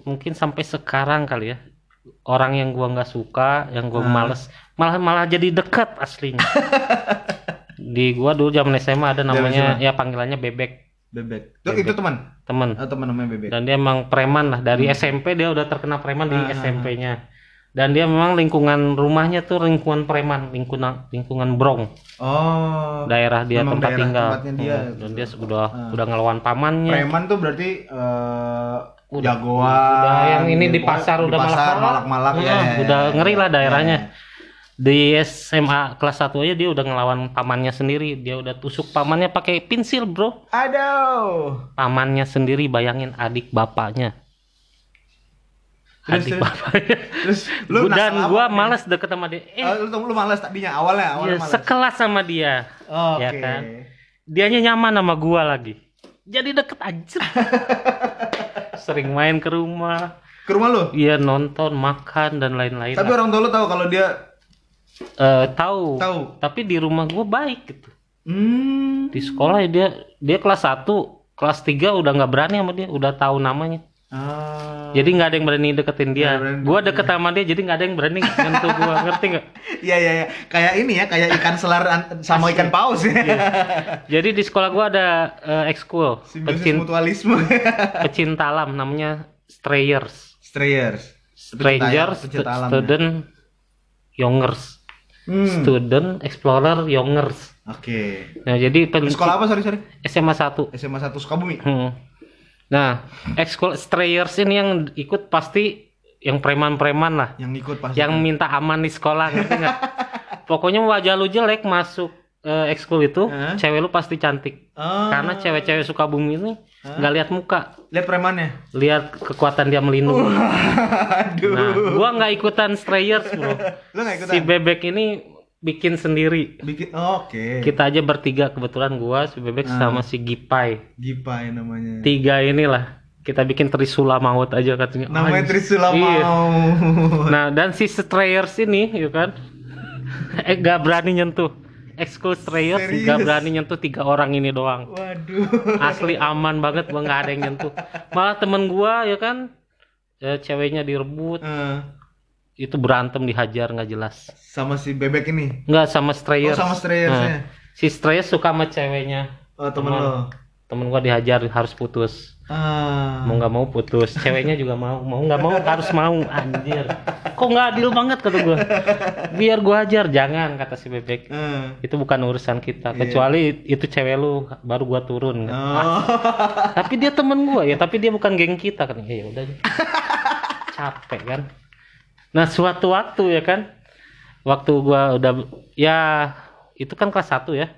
mungkin sampai sekarang kali ya. Orang yang gua nggak suka, yang gua males, malah malah jadi dekat aslinya. di gua dulu zaman SMA ada namanya ya panggilannya bebek bebek. Tuh, itu teman. temen Oh, teman namanya bebek. dan dia emang preman lah dari SMP dia udah terkena preman di Ah. SMP-nya dan dia memang lingkungan rumahnya tuh lingkungan preman lingkungan lingkungan brong Oh. daerah dia tempat daerah tinggal tempatnya dia. Hmm, dan dia udah udah ngelawan pamannya Preman tuh berarti eh Udah- jagoan. udah yang ini di gitu. pasar Di udah pasar, malak-malak. malak-malak ya, Nah, ya, ya, udah ya. ngeri lah daerahnya Ya, ya. Di SMA kelas 1 aja dia udah ngelawan pamannya sendiri dia udah tusuk pamannya pakai pensil bro Aduh. pamannya sendiri bayangin adik bapaknya Terus, adik terus. bapaknya Terus lu dan gua apa? malas deket sama dia eh Oh, lu, lu malas tadinya awalnya, awalnya ya, malas. sekelas sama dia Oke. ya kan? dianya nyaman sama gua lagi jadi deket aja sering main ke rumah Ke rumah lu? iya nonton makan dan lain-lain Tapi orang tua lu tahu kalau dia Eh, tahu tahu. tapi di rumah gua baik gitu Hmm. di sekolah ya dia dia kelas 1 kelas 3 udah nggak berani sama dia udah tahu namanya Ah. Jadi nggak ada yang berani deketin dia. Berani Gua deket sama dia, jadi nggak ada yang berani nyentuh gua. Ngerti nggak? Iya iya iya. Kayak ini ya, kayak ikan selar sama ikan paus ya. Jadi di sekolah gua ada eh, ekskul Simbiosis pecin, mutualisme. pecinta alam namanya Strayers. Strayers. Strangers, Pecinta alam, ya. student youngers, Hmm. student explorer youngers. Oke. Nah, jadi pen- Sekolah apa sorry sorry? SMA 1. SMA 1 Sukabumi. Hmm. Nah, ekskul Strayers ini yang ikut pasti yang preman-preman lah. Yang ikut pas. Yang minta aman di sekolah, ngerti nggak? Pokoknya wajah lu jelek masuk eh, ekskul itu, Hah? cewek lu pasti cantik. Oh. Karena cewek-cewek suka bumi ini nggak lihat muka, lihat premannya. lihat kekuatan dia melindungi. Aduh. Nah, gua nggak ikutan Strayers, bro. Lu enggak ikutan? Si bebek ini bikin sendiri. Bikin oh, oke. Kita aja bertiga kebetulan gua, si bebek Ah. sama si Gipai. Gipai namanya. Tiga inilah kita bikin Trisula maut aja katanya. Namanya Anjing. Trisula Iya. mau. Nah, dan si Strayers ini, ya kan, eh gak berani nyentuh. Ekskul Strayers Serius? gak berani nyentuh tiga orang ini doang. Waduh. Asli aman banget, gua nggak ada yang nyentuh. Malah temen gua ya kan, eh, ceweknya direbut, Eh, itu berantem dihajar nggak jelas. sama si bebek ini. Nggak sama Strayers. Oh, sama Strayers-nya. Nah, si Strayers suka sama ceweknya. Oh, temen Teman. lo. Temen gua dihajar harus putus. Ah. Mau nggak mau putus. Ceweknya juga mau. Mau nggak mau harus mau. Anjir. Kok nggak adil banget kata gua. Biar gua hajar. Jangan kata si bebek. Eh. Itu bukan urusan kita. Iya. Kecuali itu cewek lu baru gua turun. Oh. Tapi dia temen gua ya. Tapi dia bukan geng kita kan. Ya udah. Capek kan. Nah suatu waktu ya kan. Waktu gua udah ya itu kan kelas 1 ya.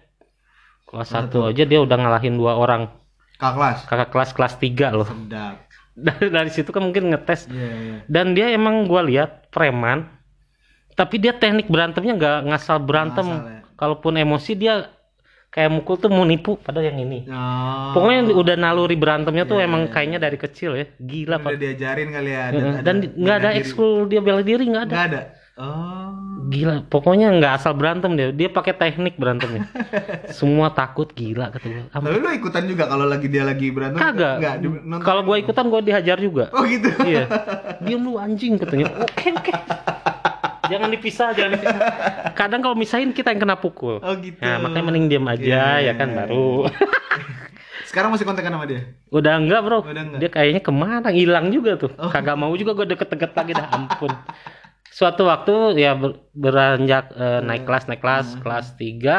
Kelas 1 aja dia udah ngalahin dua orang. Kak kelas. Kakak kelas kelas 3 loh. Sedap. Dari dari situ kan mungkin ngetes Iya, iya. dan dia emang gua lihat preman tapi dia teknik berantemnya nggak ngasal berantem Ngasal ya. kalaupun emosi dia kayak mukul tuh mau nipu padahal yang ini Oh. pokoknya udah naluri berantemnya tuh Iya, emang iya, kayaknya dari kecil ya gila udah pak diajarin kali ya. Dan nggak ada ekskul dia bela diri nggak ada Enggak ada. Oh. Gila pokoknya nggak asal berantem dia. Dia pakai teknik berantemnya. Semua takut gila kata gua. Am- Tapi lu ikutan juga kalau lagi dia lagi berantem? kagak. Kalau gua ikutan gua dihajar juga. Oh gitu. iya. Diam lu anjing katanya. Oke oke. Jangan dipisah jangan dipisah. Kadang kalau misahin kita yang kena pukul. Oh gitu. nah makanya mending diam aja Iya, ya kan iya, baru. Sekarang masih kontekan sama dia? udah enggak bro. Udah enggak. dia kayaknya ke mana? Hilang juga tuh. Oh. kagak mau juga gue deket-deket lagi dah ampun suatu waktu ya ber- beranjak eh, naik kelas naik kelas Hmm. kelas 3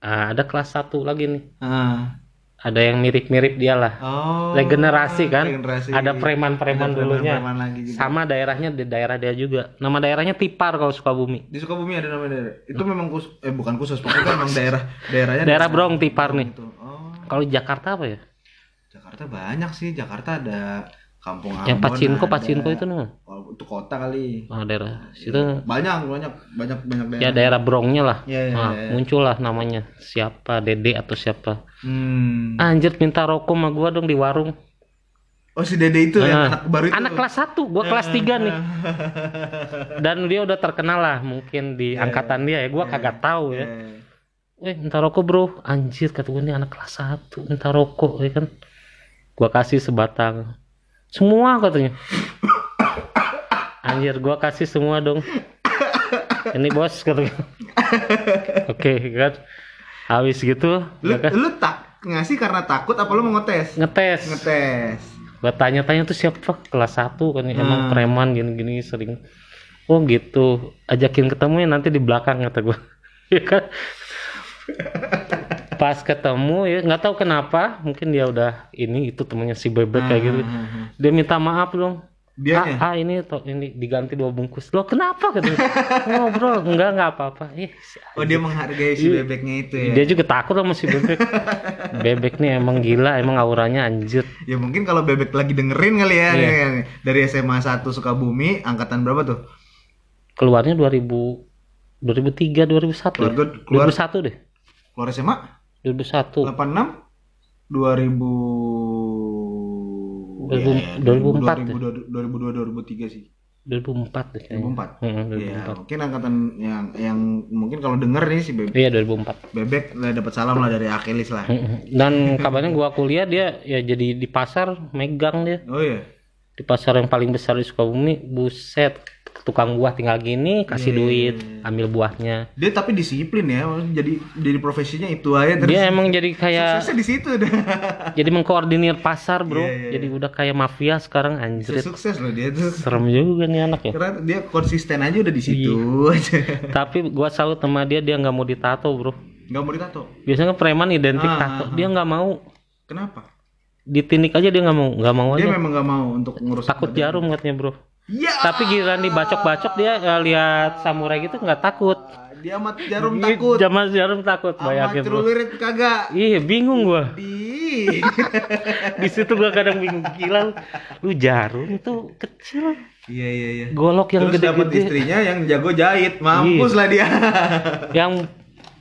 ada kelas 1 lagi nih Ah. ada yang mirip-mirip dia lah Oh. regenerasi kan regenerasi. ada preman-preman Ada dulunya preman-preman lagi juga. sama daerahnya di daerah dia juga nama daerahnya Tipar kalau Sukabumi Di Sukabumi ada nama daerah. Itu memang khusus eh bukan khusus, pokoknya memang daerah daerahnya daerah Brong Tipar nih Gitu. Oh. kalau Jakarta apa ya Jakarta banyak sih. Jakarta ada Kampung Ambon. yang Pacinko ada. Pacinko itu nih Oh, itu kota kali. oh, daerah situ. Banyak, banyak, banyak, banyak daerah. ya daerah. Brongnya lah. Iya, iya, nah, iya. muncul lah namanya. Siapa Dede atau siapa? Hmm. anjir minta rokok sama gua dong di warung. Oh si Dede itu ya, Ah. anak baru itu. anak kelas 1 gua kelas 3 nih. Dan dia udah terkenal lah mungkin di angkatan dia ya. Gua kagak tahu ya. Eh, eh minta rokok bro. Anjir kata gue ini anak kelas 1 minta rokok ya kan. Gua kasih sebatang semua katanya. Anjir gua kasih semua dong. Ini bos katanya. Oke kan? Habis gitu Lu, ya kan, lu tak ngasih karena takut apa lu mau ngetes? ngetes. Ngetes. gua tanya-tanya tuh siapa? Kelas 1 kan? Ya, emang Hmm. preman gini-gini sering. Oh gitu. Ajakin ketemu ya nanti di belakang kata gua. Ya kan pas ketemu ya nggak tahu kenapa mungkin dia udah ini itu temennya si bebek kayak gitu. Hmm. dia minta maaf dong. Dianya? ah, ah, ini to, ini diganti dua bungkus. Loh kenapa? katanya. Oh bro enggak enggak apa-apa. Ih, si- Oh dia menghargai si bebeknya itu ya. dia juga takut sama si bebek. Bebek nih emang gila emang auranya anjir. Ya mungkin kalau bebek lagi dengerin kali ya, Iya. ya, ya. dari SMA 1 Sukabumi angkatan berapa tuh? keluarnya 2000 2003 2001 Keluarga keluar 2001 deh. keluar SMA 2001 86 2000 2000 2004 2002 2002 2003 sih. 2004 deh kayaknya. 2004. Heeh, Iya, 2004 mungkin angkatan yang yang mungkin kalau denger nih si bebek. Iya 2004 bebek lah dapat salam lah dari Akilis lah. Dan kabarnya gua kuliah dia ya jadi di pasar megang dia. Oh iya. di pasar yang paling besar di Sukabumi buset tukang buah tinggal gini kasih iya, duit ambil buahnya Dia tapi disiplin ya, jadi jadi profesinya itu aja terus. dia emang jadi kayak Suksesnya di situ dah. jadi mengkoordinir pasar bro Iya, iya, jadi udah kayak mafia sekarang anjir Sukses loh dia tuh. serem juga nih anak ya Karena dia konsisten aja udah di situ Iya. aja. tapi gua salut sama dia dia nggak mau ditato bro Gak mau ditato. biasanya preman identik Ah, tato ah, dia nggak mau Kenapa? ditinik aja dia nggak mau nggak mau Dia aja memang gak mau untuk ngurus takut jarum katanya bro Iya. tapi giliran dibacok-bacok dia eh, lihat samurai gitu nggak takut Dia amat jarum Ih, takut. Jamal jarum takut bayangin bro celurit kagak. iya bingung gua Di. di situ gua kadang bingung gila lu, lu jarum itu kecil Iya iya iya. golok yang Terus dapat gede-gede istrinya yang jago jahit, mampus lah dia. yang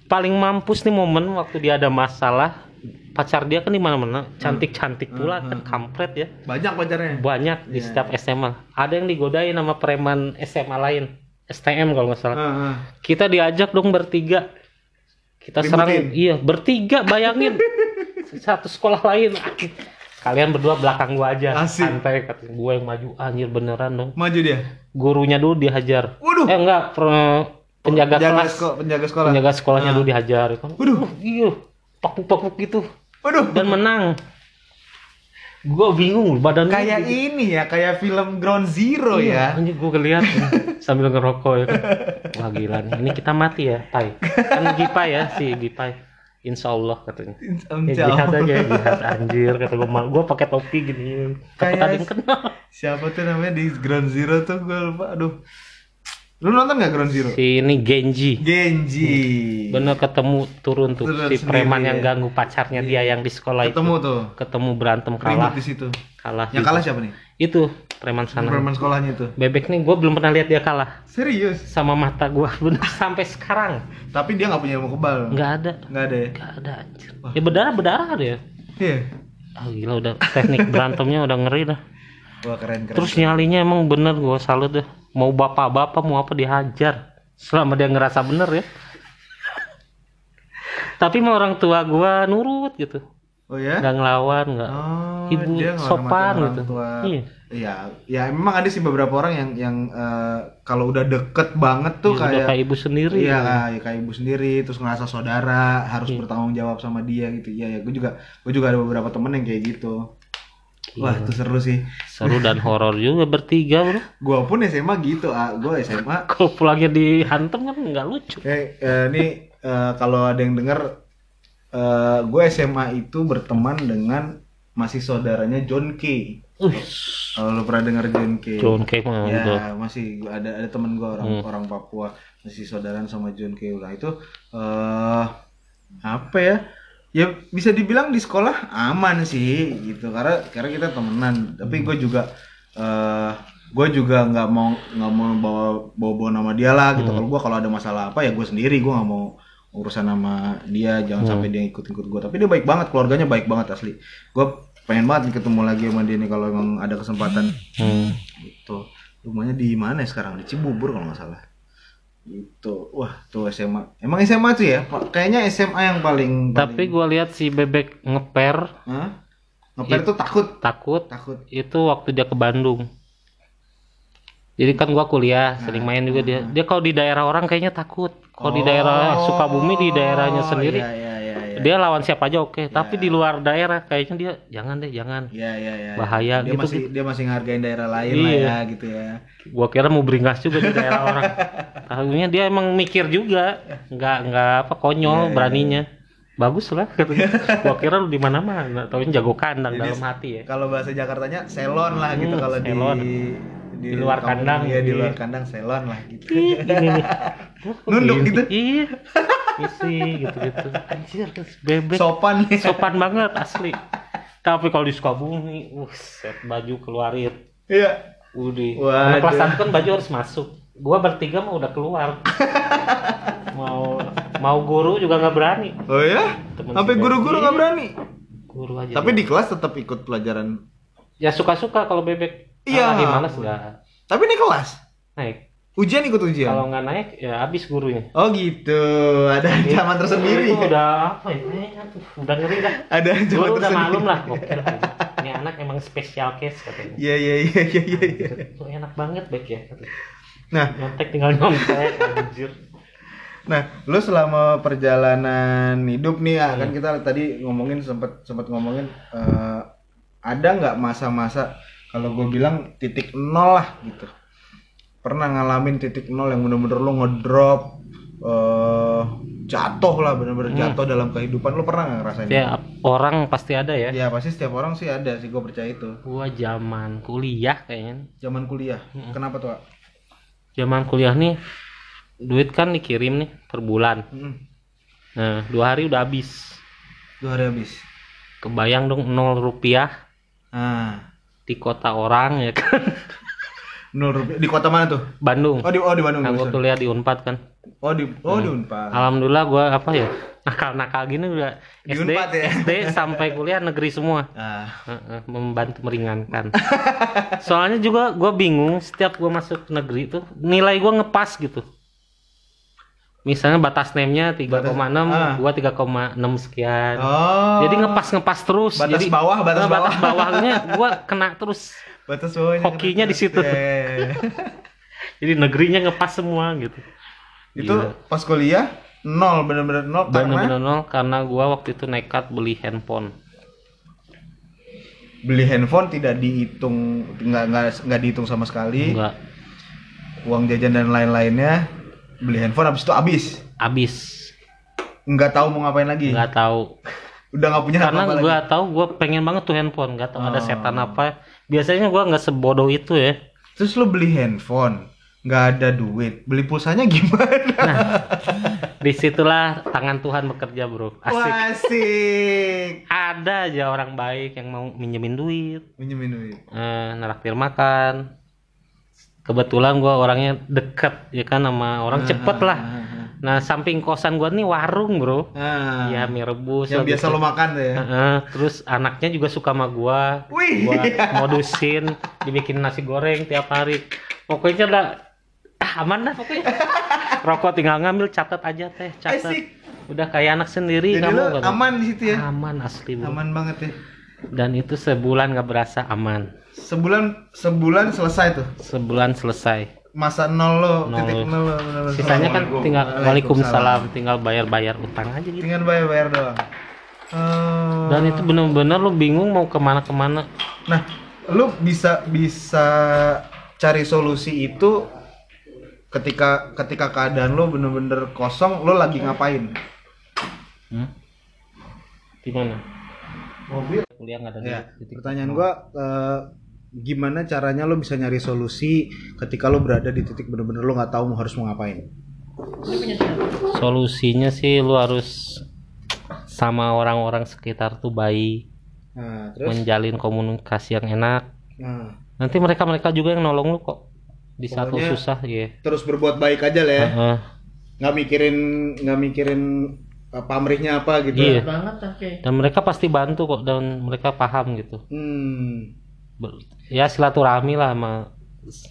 paling mampus nih momen waktu dia ada masalah pacar dia kan di mana-mana. Cantik-cantik pula kan kampret ya. Banyak pacarnya. banyak di setiap SMA ada yang digodain sama preman SMA lain. STM kalau nggak salah. Heeh. kita diajak dong bertiga. Kita serang Ributin. iya bertiga bayangin. Satu sekolah lain. Kalian berdua belakang gua aja. Asik. santai kata gua yang maju. Anjir beneran dong. Maju dia. gurunya dulu dihajar Waduh. eh enggak penjaga Penjaga kelas. seko- penjaga sekolah. penjaga sekolahnya dulu dihajar kan Waduh. iya pakuk-pakuk gitu Waduh. dan menang gua bingung badan Kayak gitu. ini ya, kayak film Ground Zero ya. Anjir gua ngeliat sambil ngerokok ya kan. Wah gila nih. Ini kita mati ya, Pai. Kan Gipai ya si Gipai. Insya Allah katanya. Ya, Insya jihad Allah. aja, jihad anjir kata gua mal. Gua pakai topi gini. Kayak- yang kenal. Siapa tuh namanya di Ground Zero tuh gue lupa. Aduh. Lu nonton gak Ground Zero? Si ini Genji. Genji. Bener ketemu turun tuh Turun si sendiri, preman yang ya. ganggu pacarnya dia yang di sekolah Ketemu itu. tuh. Ketemu berantem Ribut kalah. di situ. Kalah. Yang juga. kalah siapa nih? Itu preman sana. Preman sekolahnya itu. Bebek nih gue belum pernah lihat dia kalah Serius. sama mata gua bener sampai sekarang Tapi dia nggak punya ilmu kebal. nggak ada Nggak ada ya. Gak ada anjir. Ya berdarah berdarah dia. Iya. Ah gila udah teknik berantemnya udah ngeri dah. Wah keren keren. Terus nyalinya emang bener gua salut dah. Mau bapak-bapak mau apa dihajar. Selama dia ngerasa bener ya. Tapi mau orang tua gua nurut gitu. Oh ya? Nggak ngelawan, nggak. Oh, Ibu sopan gitu. tua. Iya. Iya, ya memang ada sih beberapa orang yang yang eh, kalau udah deket banget tuh Ya, kayak kayak ibu sendiri. Iya kayak, kayak ibu sendiri terus ngerasa saudara harus Iya. bertanggung jawab sama dia gitu. Iya ya, gue juga gue juga ada beberapa temen yang kayak gitu. Wah Iya. itu seru sih. Seru dan horor juga bertiga bro. Gue pun SMA gitu, ah. gue SMA. Kalau pulangnya dihantem kan nggak lucu. Eh, eh, ini eh, kalau ada yang denger, eh, gue SMA itu berteman dengan masih saudaranya John. Uh, Kalau lu pernah denger John Kay? John Kay mah ya udah. masih gua- ada ada temen gue orang orang Papua masih saudaraan sama John Kay lah itu eh apa ya ya bisa dibilang di sekolah aman sih gitu. Karena karena kita temenan. Tapi gue juga eh gue juga nggak mau nggak mau bawa bawa bawa nama dia lah gitu. Kalau gue kalau ada masalah apa ya gue sendiri. Gue nggak mau urusan sama dia. Jangan sampai dia ikut ikut gue tapi dia baik banget keluarganya baik banget asli. Gue pengen banget nih ketemu lagi sama dia nih kalau emang ada kesempatan. Hmm. gitu. Rumahnya di mana ya sekarang? Di Cibubur kalau nggak salah gitu. Wah tuh SMA emang SMA tuh ya? Kayaknya SMA yang paling Tapi gua lihat si bebek ngeper. Hah? ngeper tuh takut? Takut. Takut. Itu waktu dia ke Bandung. Jadi kan gua kuliah, sering main juga dia. Dia kalau di daerah orang kayaknya takut. Kalau di daerah Sukabumi di daerahnya Oh, sendiri, iya iya iya iya dia lawan siapa aja oke. Tapi di luar daerah kayaknya dia jangan deh, jangan. iya iya iya Bahaya dia gitu, masih dia masih ngargain daerah lain Iya. lah ya gitu ya Gua kira mau beringas juga di daerah orang. Tahunya dia emang mikir juga, nggak nggak apa Iya, konyol beraninya. Bagus lah. katanya. Gua kira lu di mana-mana, taunya jago kandang Jadi, dalam hati ya. kalau bahasa Jakartanya selon lah gitu Hmm, kalau di, di Di luar kandang, ya di iya. luar kandang selon lah gitu Ih, Nunduk gitu? Iya. Isi gitu-gitu. Anjir, bebek. sopan Sopan banget asli. Tapi kalau di Sukabumi, uh, set baju keluarin. iya Udah. Waduh. Kelas satu kan baju harus masuk. Gua bertiga mah udah keluar. mau mau guru juga nggak berani. oh ya Temen sampai si guru-guru nggak berani Guru aja. tapi di kelas tetap ikut pelajaran ya suka-suka kalau bebek. Iya. Ah, males nggak tapi ini kelas naik. Ujian ikut ujian Kalau nggak naik ya habis gurunya. oh gitu ada ancaman tersendiri Itu udah apa ya? udah ngeri dah. ada ancaman Guru udah tersendiri malum lah. Gokil. Ini anak emang special case katanya Iya iya iya iya iya. iya. itu enak banget baik ya. Nah, nyontek tinggal nyontek anjir nah, lu selama perjalanan hidup nih ya, Hmm. kan kita tadi ngomongin sempat sempat ngomongin eh, ada nggak masa-masa kalau gue bilang titik nol lah gitu. Pernah ngalamin titik nol yang bener-bener lu ngedrop eh jatuh lah bener-bener Hmm. jatuh dalam kehidupan lu pernah nggak ngerasain? ya orang pasti ada ya Ya pasti setiap orang sih ada sih gue percaya itu. gua zaman kuliah kayaknya Zaman kuliah. Hmm. Kenapa tuh? Ak? zaman kuliah nih duit kan dikirim nih per bulan Hmm. nah dua hari udah habis Dua hari habis. kebayang dong nol rupiah Ah, di kota orang ya kan rupiah. Di kota mana tuh? Bandung Oh di oh di Bandung. nah, gua Bandung. kuliah di Unpad kan Oh di oh di Unpad. alhamdulillah gua apa ya nakal-nakal gini udah Di SD Unpad ya? SD sampai kuliah negeri semua Ah, Heeh, membantu meringankan soalnya juga gua bingung setiap gua masuk negeri tuh nilai gua ngepas gitu misalnya batas name-nya 3,6 ah. gua 3,6 sekian oh. jadi ngepas ngepas terus Batas jadi bawah, batas Nah, batas bawah. bawahnya gua kena terus batas bawahnya. hokinya di situ. Ya, ya, ya. jadi negerinya ngepas semua gitu. Itu Gila. pas kuliah nol bener-bener nol karena? Bener-bener nol karena gua waktu itu nekat beli handphone. Beli handphone tidak dihitung nggak nggak nggak dihitung sama sekali. Enggak uang jajan dan lain-lainnya beli handphone habis itu habis? Habis. Nggak tahu mau ngapain lagi? Nggak tahu. Udah nggak punya karena apa-apa gua lagi? tahu gua pengen banget tuh handphone. Nggak tahu ada Oh. setan apa biasanya gua nggak sebodoh itu ya. Terus lu beli handphone nggak ada duit beli pulsanya gimana? Di situlah tangan Tuhan bekerja bro. Asik. Wah, asik. Ada aja orang baik yang mau minjemin duit. Minjemin duit. Eh, naraktir makan. Kebetulan gua orangnya deket ya kan sama orang cepet lah nah samping kosan gua nih warung bro. Ah, ya mie rebus yang biasa lo makan tuh ya? Heeh, terus anaknya juga suka sama gua. Wih. gua modusin dibikin nasi goreng tiap hari. Pokoknya udah ah, aman dah pokoknya. Rokok tinggal ngambil catat aja teh catat Asik. udah kayak anak sendiri jadi kamu lo kata. aman di situ ya? Aman asli bro. aman banget ya. Dan itu sebulan nggak berasa aman. Sebulan sebulan selesai tuh? Sebulan selesai masa nol lo Nol. titik nol lo sisanya kan tinggal Waalaikumsalam. tinggal bayar-bayar utang aja gitu. Tinggal bayar bayar doang. Eh, dan itu bener-bener lu bingung mau ke mana-kemana. Nah lu bisa bisa cari solusi itu ketika ketika keadaan lo bener-bener kosong lo lagi ngapain? Hmm? gimana mobil. Kuliah nggak ada ya pertanyaan gua eh, gimana caranya lo bisa nyari solusi ketika lo berada di titik bener-bener lo nggak tahu mau harus mau ngapain? Solusinya sih lu harus sama orang-orang sekitar tuh baik nah terus? menjalin komunikasi yang enak. Nah. Nanti mereka mereka juga yang nolong lu kok di saat lu Pokoknya- susah ya terus berbuat baik aja lah ya. Heeh. nggak mikirin nggak mikirin eh, pamrihnya apa gitu. Iya. banget oke dan mereka pasti bantu kok dan mereka paham gitu. Hmm ya silaturahmi lah sama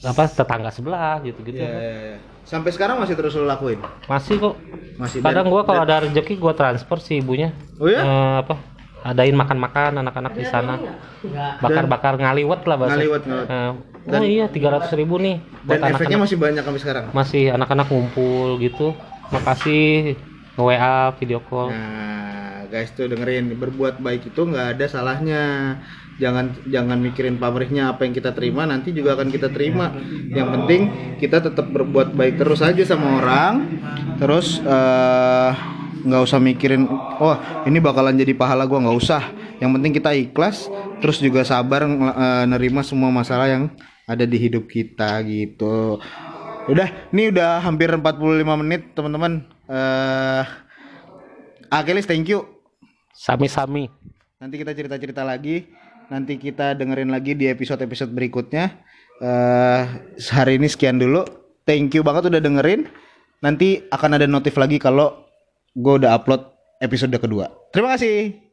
apa tetangga sebelah gitu gitu ya, ya, ya. sampai sekarang masih terus lo lakuin? Masih kok. Masih kadang dan- gua kalau dan- ada rezeki gua transfer sih ibunya. Oh ya Eh, apa adain makan-makan anak-anak di sana. bakar-bakar ngaliwet lah bahasa. Ngaliwet ngaliwet. Eh, oh iya 300 ribu nih buat dan efeknya anak-anak. masih banyak sampai sekarang? Masih anak-anak ngumpul gitu. Makasih nge WA video call. Nah, guys tuh dengerin berbuat baik itu nggak ada salahnya. Jangan jangan mikirin pamrihnya apa yang kita terima nanti juga akan kita terima. Yang penting kita tetap berbuat baik terus aja sama orang. Terus eh, nggak usah mikirin, oh ini bakalan jadi pahala gua nggak usah. Yang penting kita ikhlas, terus juga sabar eh, nerima semua masalah yang ada di hidup kita gitu. Udah, ini udah hampir 45 menit teman-teman. Eh Akelis thank you. sami-sami Nanti kita cerita-cerita lagi. Nanti kita dengerin lagi di episode-episode berikutnya. Eh hari ini sekian dulu. Thank you banget udah dengerin. Nanti akan ada notif lagi kalau gue udah upload episode kedua. Terima kasih.